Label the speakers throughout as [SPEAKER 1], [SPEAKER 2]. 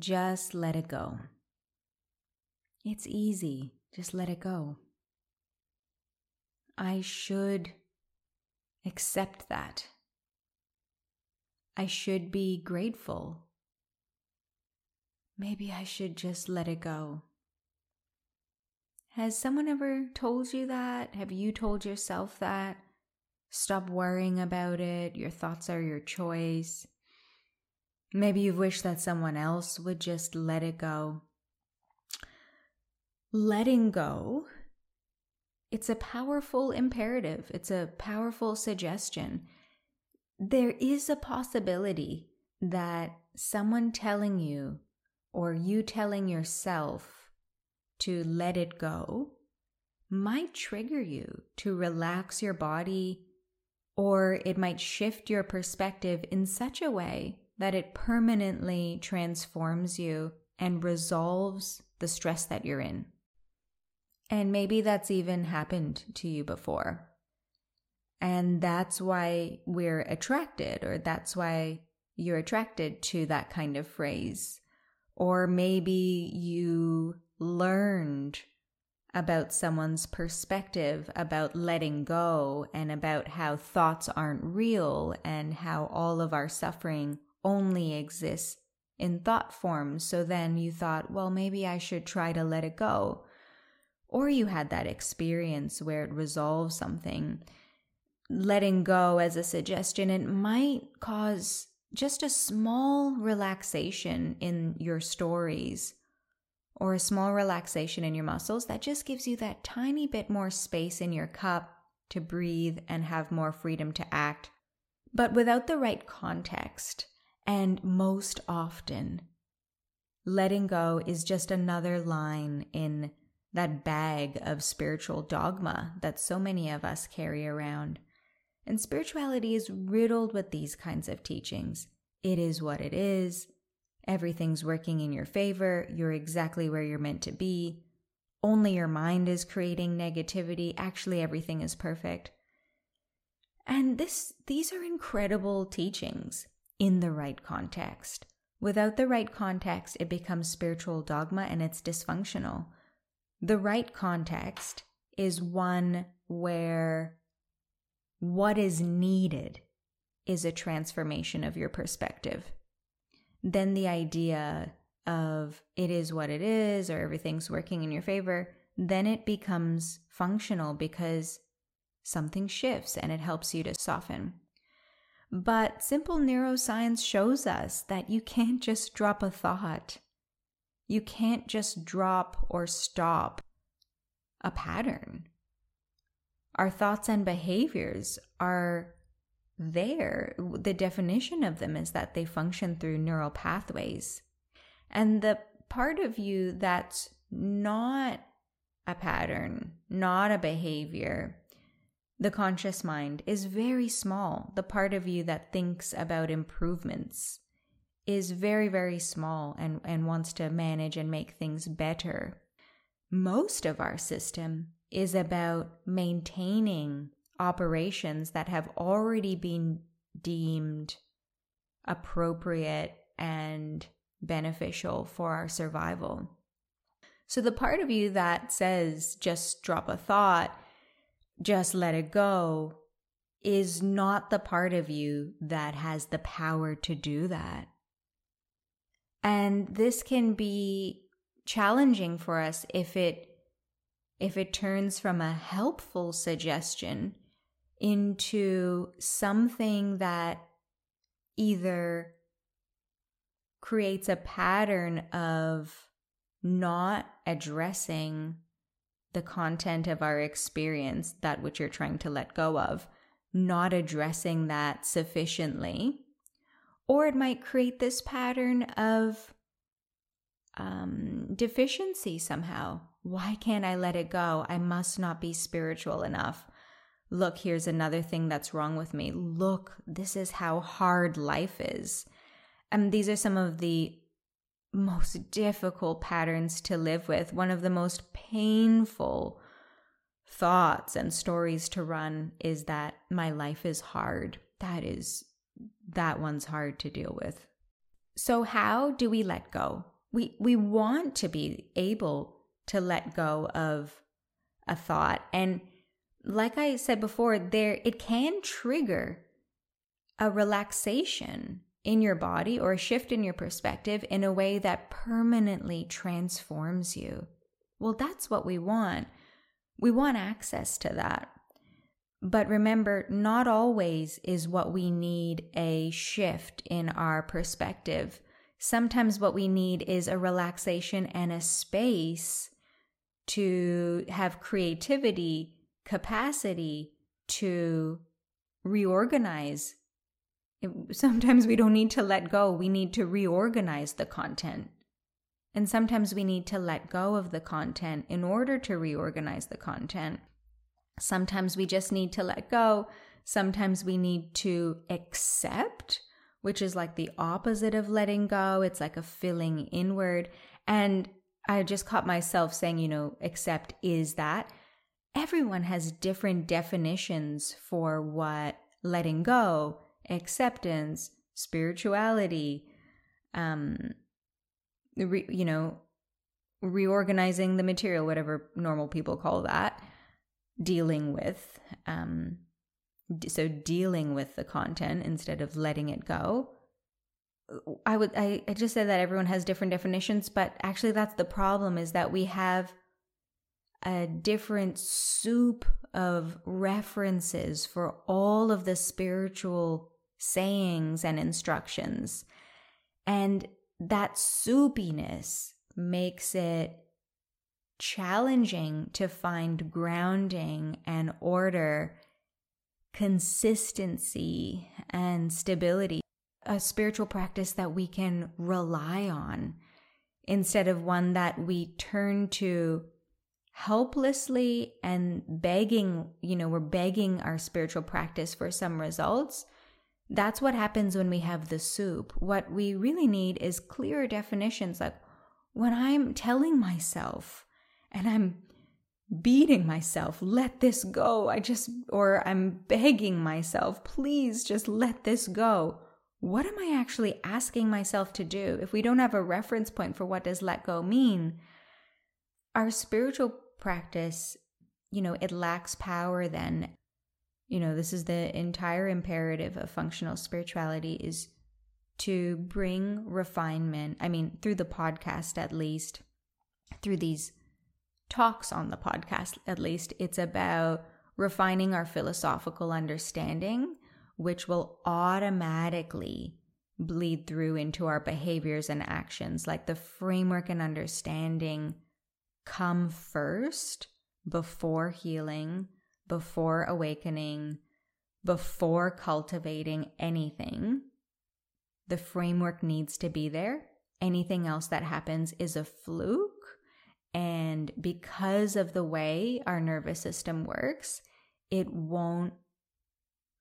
[SPEAKER 1] just let it go. It's easy. Just let it go. I should accept that. I should be grateful. Maybe I should just let it go. Has someone ever told you that? Have you told yourself that? Stop worrying about it. Your thoughts are your choice. Maybe you've wished that someone else would just let it go. Letting go, it's a powerful imperative, it's a powerful suggestion. There is a possibility that someone telling you or you telling yourself to let it go might trigger you to relax your body, or it might shift your perspective in such a way that it permanently transforms you and resolves the stress that you're in. And maybe that's even happened to you before. And that's why we're attracted, or that's why you're attracted to that kind of phrase. Or maybe you learned about someone's perspective about letting go and about how thoughts aren't real and how all of our suffering only exists in thought form. So then you thought, well, maybe I should try to let it go. Or you had that experience where it resolves something. Letting go as a suggestion, it might cause just a small relaxation in your stories or a small relaxation in your muscles that just gives you that tiny bit more space in your cup to breathe and have more freedom to act. But without the right context, and most often, letting go is just another line in that bag of spiritual dogma that so many of us carry around. And spirituality is riddled with these kinds of teachings. It is what it is. Everything's working in your favor. You're exactly where you're meant to be. Only your mind is creating negativity. Actually, everything is perfect. And this, these are incredible teachings in the right context. Without the right context, it becomes spiritual dogma and it's dysfunctional. The right context is one where what is needed is a transformation of your perspective. Then the idea of it is what it is or everything's working in your favor, then it becomes functional because something shifts and it helps you to soften. But simple neuroscience shows us that you can't just drop a thought. You can't just drop or stop a pattern. Our thoughts and behaviors are there. The definition of them is that they function through neural pathways. And the part of you that's not a pattern, not a behavior, the conscious mind is very small. The part of you that thinks about improvements is very, very small and, and wants to manage and make things better. Most of our system is about maintaining operations that have already been deemed appropriate and beneficial for our survival. So, the part of you that says just drop a thought just let it go is not the part of you that has the power to do that. And this can be challenging for us if it if it turns from a helpful suggestion into something that either creates a pattern of not addressing the content of our experience, that which you're trying to let go of, not addressing that sufficiently. Or it might create this pattern of um, deficiency somehow. Why can't I let it go? I must not be spiritual enough. Look, here's another thing that's wrong with me. Look, this is how hard life is. And these are some of the most difficult patterns to live with, one of the most painful thoughts and stories to run is that my life is hard. That is, that one's hard to deal with. So, how do we let go? we we want to be able to let go of a thought and like I said before there it can trigger a relaxation in your body or a shift in your perspective in a way that permanently transforms you. Well, that's what we want. We want access to that. But remember, not always is what we need a shift in our perspective. Sometimes what we need is a relaxation and a space to have creativity, capacity to reorganize. Sometimes we don't need to let go, we need to reorganize the content. And sometimes we need to let go of the content in order to reorganize the content. Sometimes we just need to let go. Sometimes we need to accept, which is like the opposite of letting go. It's like a filling inward. And I just caught myself saying, you know, accept is that. Everyone has different definitions for what letting go, acceptance, spirituality, um, re, you know, reorganizing the material, whatever normal people call that dealing with um, so dealing with the content instead of letting it go. I would I, I just said that everyone has different definitions but actually that's the problem is that we have a different soup of references for all of the spiritual sayings and instructions and that soupiness makes it challenging to find grounding and order, consistency and stability, a spiritual practice that we can rely on instead of one that we turn to helplessly and begging, you know, we're begging our spiritual practice for some results. That's what happens when we have the soup. What we really need is clearer definitions like when I'm telling myself, and I'm beating myself, let this go. I just, or I'm begging myself, please just let this go. What am I actually asking myself to do? If we don't have a reference point for what does let go mean, our spiritual practice, you know, it lacks power then. You know, this is the entire imperative of functional spirituality is to bring refinement. I mean, through the podcast at least, through these talks on the podcast, at least, it's about refining our philosophical understanding, which will automatically bleed through into our behaviors and actions. Like the framework and understanding come first before healing, before awakening, before cultivating anything. The framework needs to be there. Anything else that happens is a fluke and because of the way our nervous system works, it won't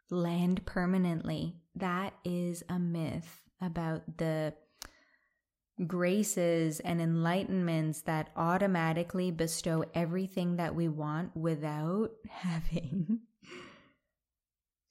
[SPEAKER 1] land permanently. That is a myth about the graces and enlightenments that automatically bestow everything that we want without having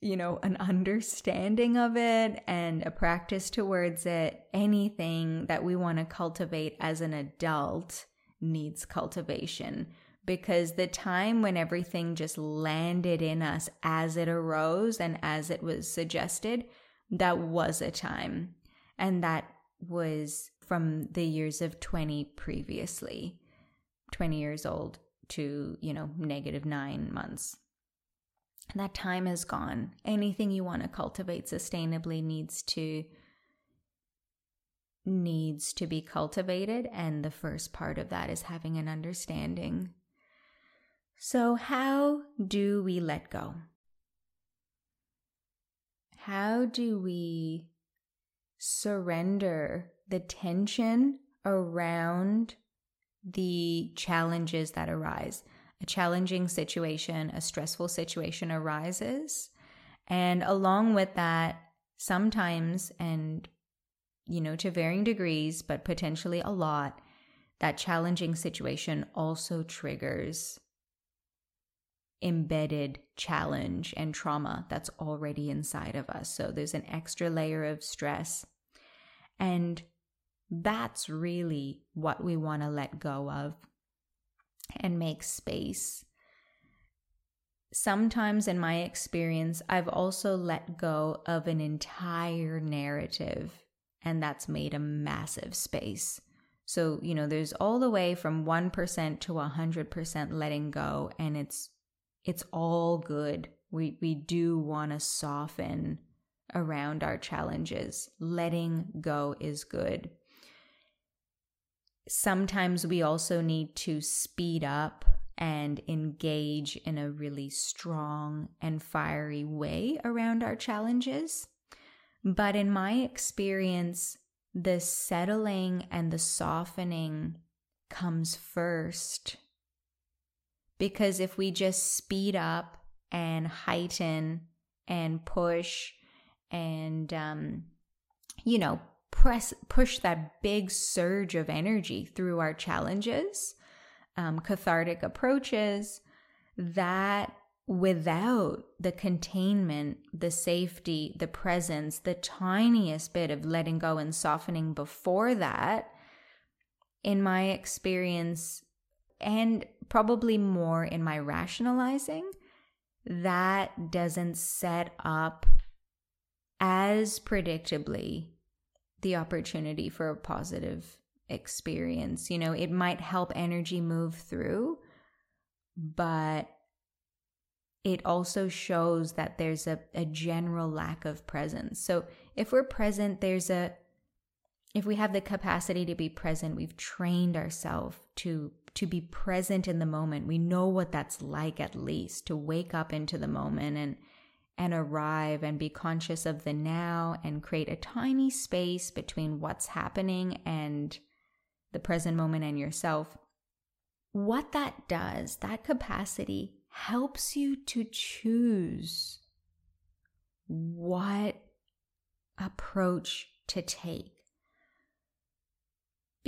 [SPEAKER 1] you know an understanding of it and a practice towards it anything that we want to cultivate as an adult needs cultivation because the time when everything just landed in us as it arose and as it was suggested, that was a time. And that was from the years of 20 previously, 20 years old to, you know, negative nine months. That time is gone. Anything you want to cultivate sustainably needs to needs to be cultivated, and the first part of that is having an understanding. So, how do we let go? How do we surrender the tension around the challenges that arise? A challenging situation, a stressful situation arises. And along with that, sometimes, and you know, to varying degrees, but potentially a lot, that challenging situation also triggers embedded challenge and trauma that's already inside of us. So there's an extra layer of stress. And That's really what we want to let go of and make space. Sometimes, in my experience, I've also let go of an entire narrative, and that's made a massive space. So, you know, there's all the way from 1% to 100% letting go, and it's it's all good. We we do want to soften around our challenges. Letting go is good. Sometimes we also need to speed up and engage in a really strong and fiery way around our challenges. But in my experience, the settling and the softening comes first. Because if we just speed up and heighten and push and, um, you know, press, push that big surge of energy through our challenges, um, cathartic approaches, that without the containment, the safety, the presence, the tiniest bit of letting go and softening before that, in my experience, and probably more in my rationalizing, that doesn't set up as predictably the opportunity for a positive experience. You know, it might help energy move through, but it also shows that there's a, a general lack of presence. So if we're present, there's a, if we have the capacity to be present, we've trained ourselves to to be present in the moment. We know what that's like at least to wake up into the moment and and arrive and be conscious of the now and create a tiny space between what's happening and the present moment and yourself. What that does, that capacity helps you to choose what approach to take.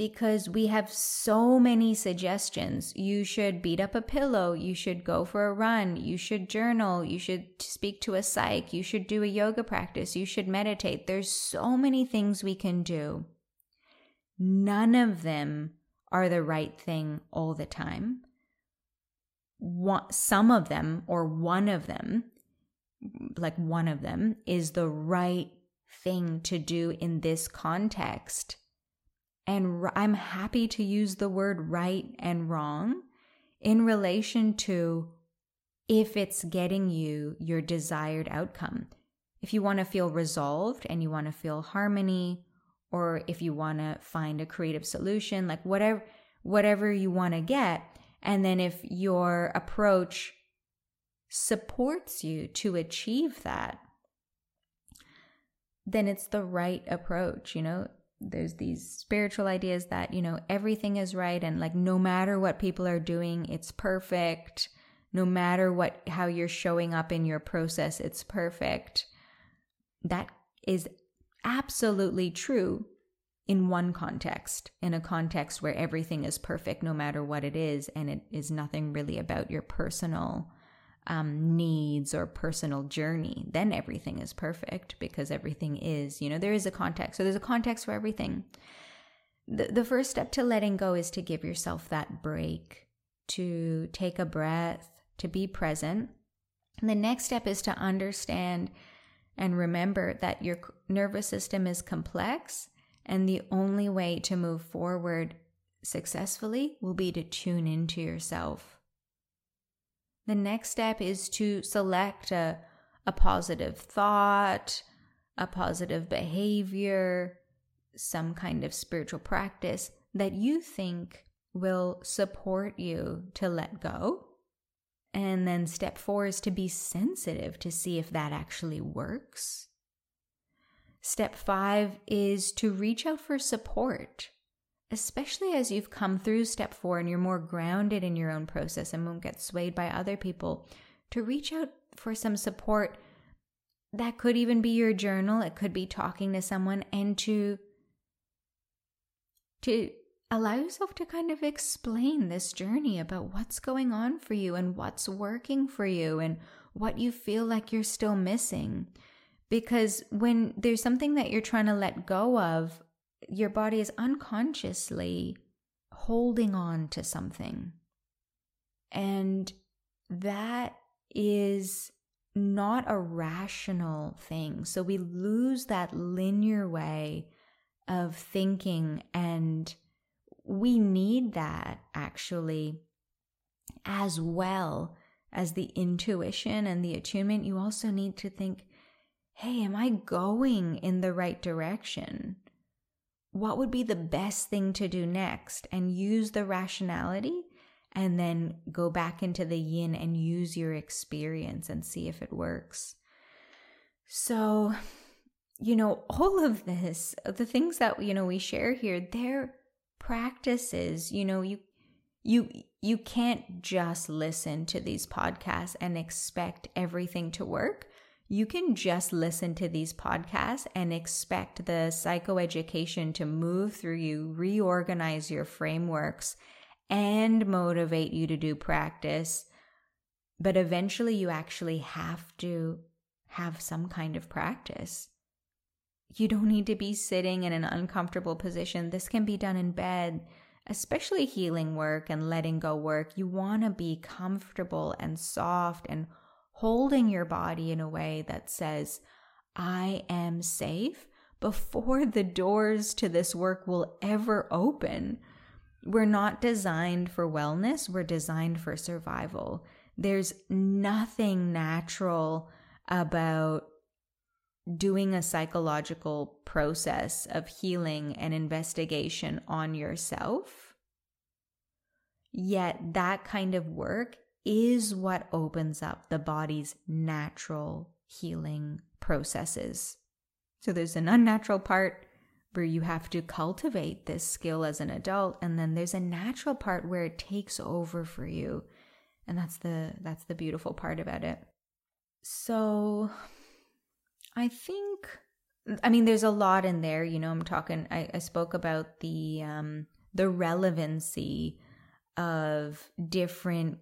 [SPEAKER 1] Because we have so many suggestions. You should beat up a pillow. You should go for a run. You should journal. You should speak to a psych. You should do a yoga practice. You should meditate. There's so many things we can do. None of them are the right thing all the time some of them or one of them, like one of them, is the right thing to do in this context. And I'm happy to use the word right and wrong in relation to if it's getting you your desired outcome. If you want to feel resolved and you want to feel harmony, or if you want to find a creative solution, like whatever whatever you want to get, and then if your approach supports you to achieve that, then it's the right approach. You know, there's these spiritual ideas that, you know, everything is right and like no matter what people are doing, it's perfect. No matter what, how you're showing up in your process, it's perfect. That is absolutely true in one context, in a context where everything is perfect no matter what it is, and it is nothing really about your personal um, needs or personal journey, then everything is perfect because everything is, you know, there is a context. So there's a context for everything. The, the first step to letting go is to give yourself that break, to take a breath, to be present. And the next step is to understand and remember that your nervous system is complex and the only way to move forward successfully will be to tune into yourself. The next step is to select a, a positive thought, a positive behavior, some kind of spiritual practice that you think will support you to let go. And then step four is to be sensitive to see if that actually works. Step five is to reach out for support, especially as you've come through step four and you're more grounded in your own process and won't get swayed by other people. To reach out for some support that could even be your journal, it could be talking to someone, and to to allow yourself to kind of explain this journey about what's going on for you and what's working for you and what you feel like you're still missing. Because when there's something that you're trying to let go of, your body is unconsciously holding on to something. And that is not a rational thing. So we lose that linear way of thinking, and we need that actually as well as the intuition and the attunement. You also need to think, hey, am I going in the right direction? What would be the best thing to do next? And use the rationality and then go back into the yin and use your experience and see if it works. So, you know, all of this, the things that, you know, we share here, they're practices. You know, you, you, you can't just listen to these podcasts and expect everything to work. You can just listen to these podcasts and expect the psychoeducation to move through you, reorganize your frameworks, and motivate you to do practice. But eventually, you actually have to have some kind of practice. You don't need to be sitting in an uncomfortable position. This can be done in bed, especially healing work and letting go work. You want to be comfortable and soft and holding your body in a way that says, I am safe before the doors to this work will ever open. We're not designed for wellness, we're designed for survival. There's nothing natural about doing a psychological process of healing and investigation on yourself. Yet, that kind of work is what opens up the body's natural healing processes. So, there's an unnatural part where you have to cultivate this skill as an adult and then there's a natural part where it takes over for you and that's the that's the beautiful part about it so i think i mean there's a lot in there you know i'm talking i, I spoke about the um the relevancy of different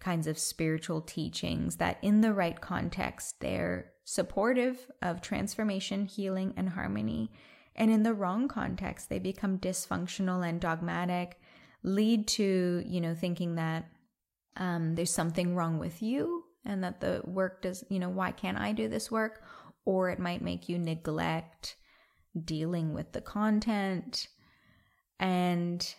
[SPEAKER 1] kinds of spiritual teachings that in the right context they're supportive of transformation healing and harmony and in the wrong context, they become dysfunctional and dogmatic, lead to, you know, thinking that um, there's something wrong with you and that the work does, you know, why can't I do this work? Or it might make you neglect dealing with the content and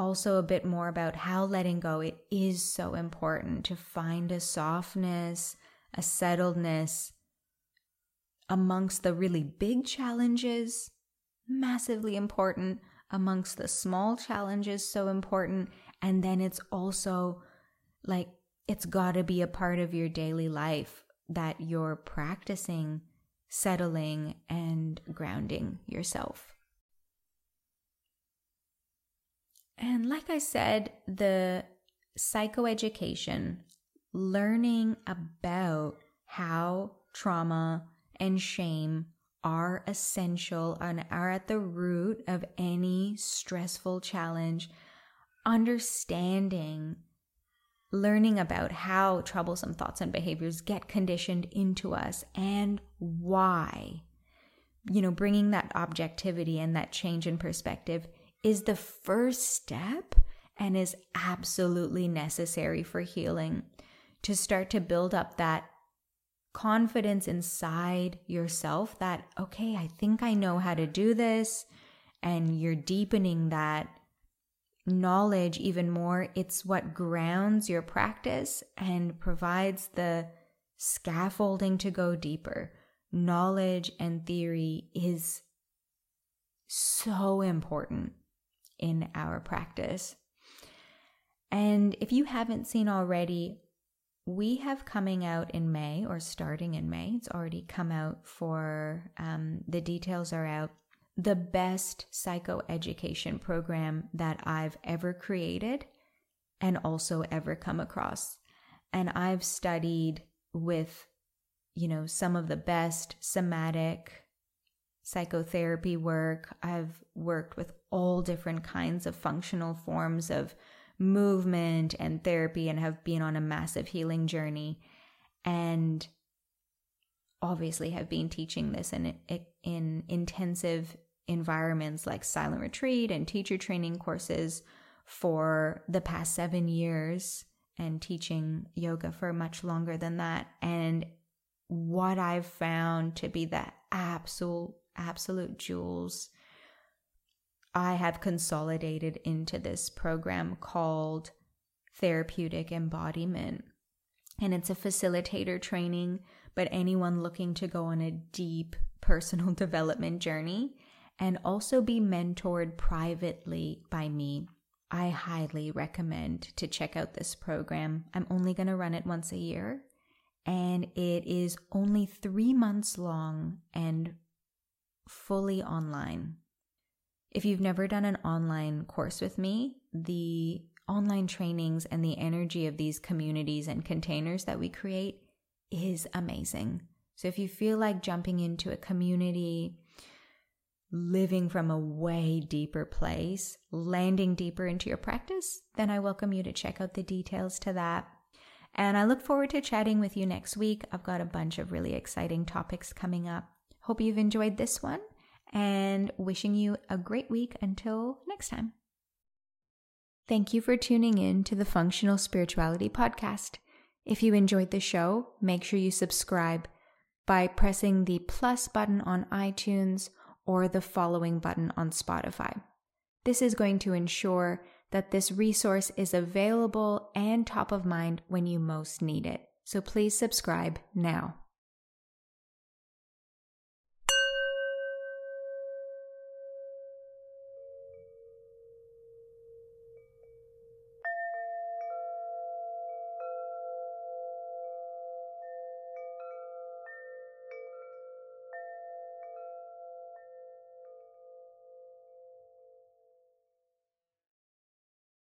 [SPEAKER 1] also a bit more about how letting go it is so important to find a softness a settledness amongst the really big challenges, massively important, amongst the small challenges, so important. And then it's also like it's got to be a part of your daily life that you're practicing settling and grounding yourself. And like I said, the psychoeducation, learning about how trauma and shame are essential and are at the root of any stressful challenge. Understanding, learning about how troublesome thoughts and behaviors get conditioned into us and why, you know, bringing that objectivity and that change in perspective is the first step and is absolutely necessary for healing to start to build up that confidence inside yourself that, okay, I think I know how to do this. And you're deepening that knowledge even more. It's what grounds your practice and provides the scaffolding to go deeper. Knowledge and theory is so important in our practice. And if you haven't seen already, we have coming out in May or starting in May. It's already come out for um, the details are out. The best psychoeducation program that I've ever created and also ever come across. And I've studied with, you know, some of the best somatic psychotherapy work. I've worked with all different kinds of functional forms of movement and therapy and have been on a massive healing journey and obviously have been teaching this in in intensive environments like Silent Retreat and teacher training courses for the past seven years and teaching yoga for much longer than that. And what I've found to be the absolute, absolute jewels I have consolidated into this program called Therapeutic Embodiment. And it's a facilitator training, but anyone looking to go on a deep personal development journey and also be mentored privately by me. I highly recommend to check out this program. I'm only going to run it once a year, and it is only three months long and fully online. If you've never done an online course with me, the online trainings and the energy of these communities and containers that we create is amazing. So if you feel like jumping into a community, living from a way deeper place, landing deeper into your practice, then I welcome you to check out the details to that. And I look forward to chatting with you next week. I've got a bunch of really exciting topics coming up. Hope you've enjoyed this one and wishing you a great week until next time. Thank you for tuning in to the Functional Spirituality Podcast. If you enjoyed the show, make sure you subscribe by pressing the plus button on iTunes or the following button on Spotify. This is going to ensure that this resource is available and top of mind when you most need it. So please subscribe now.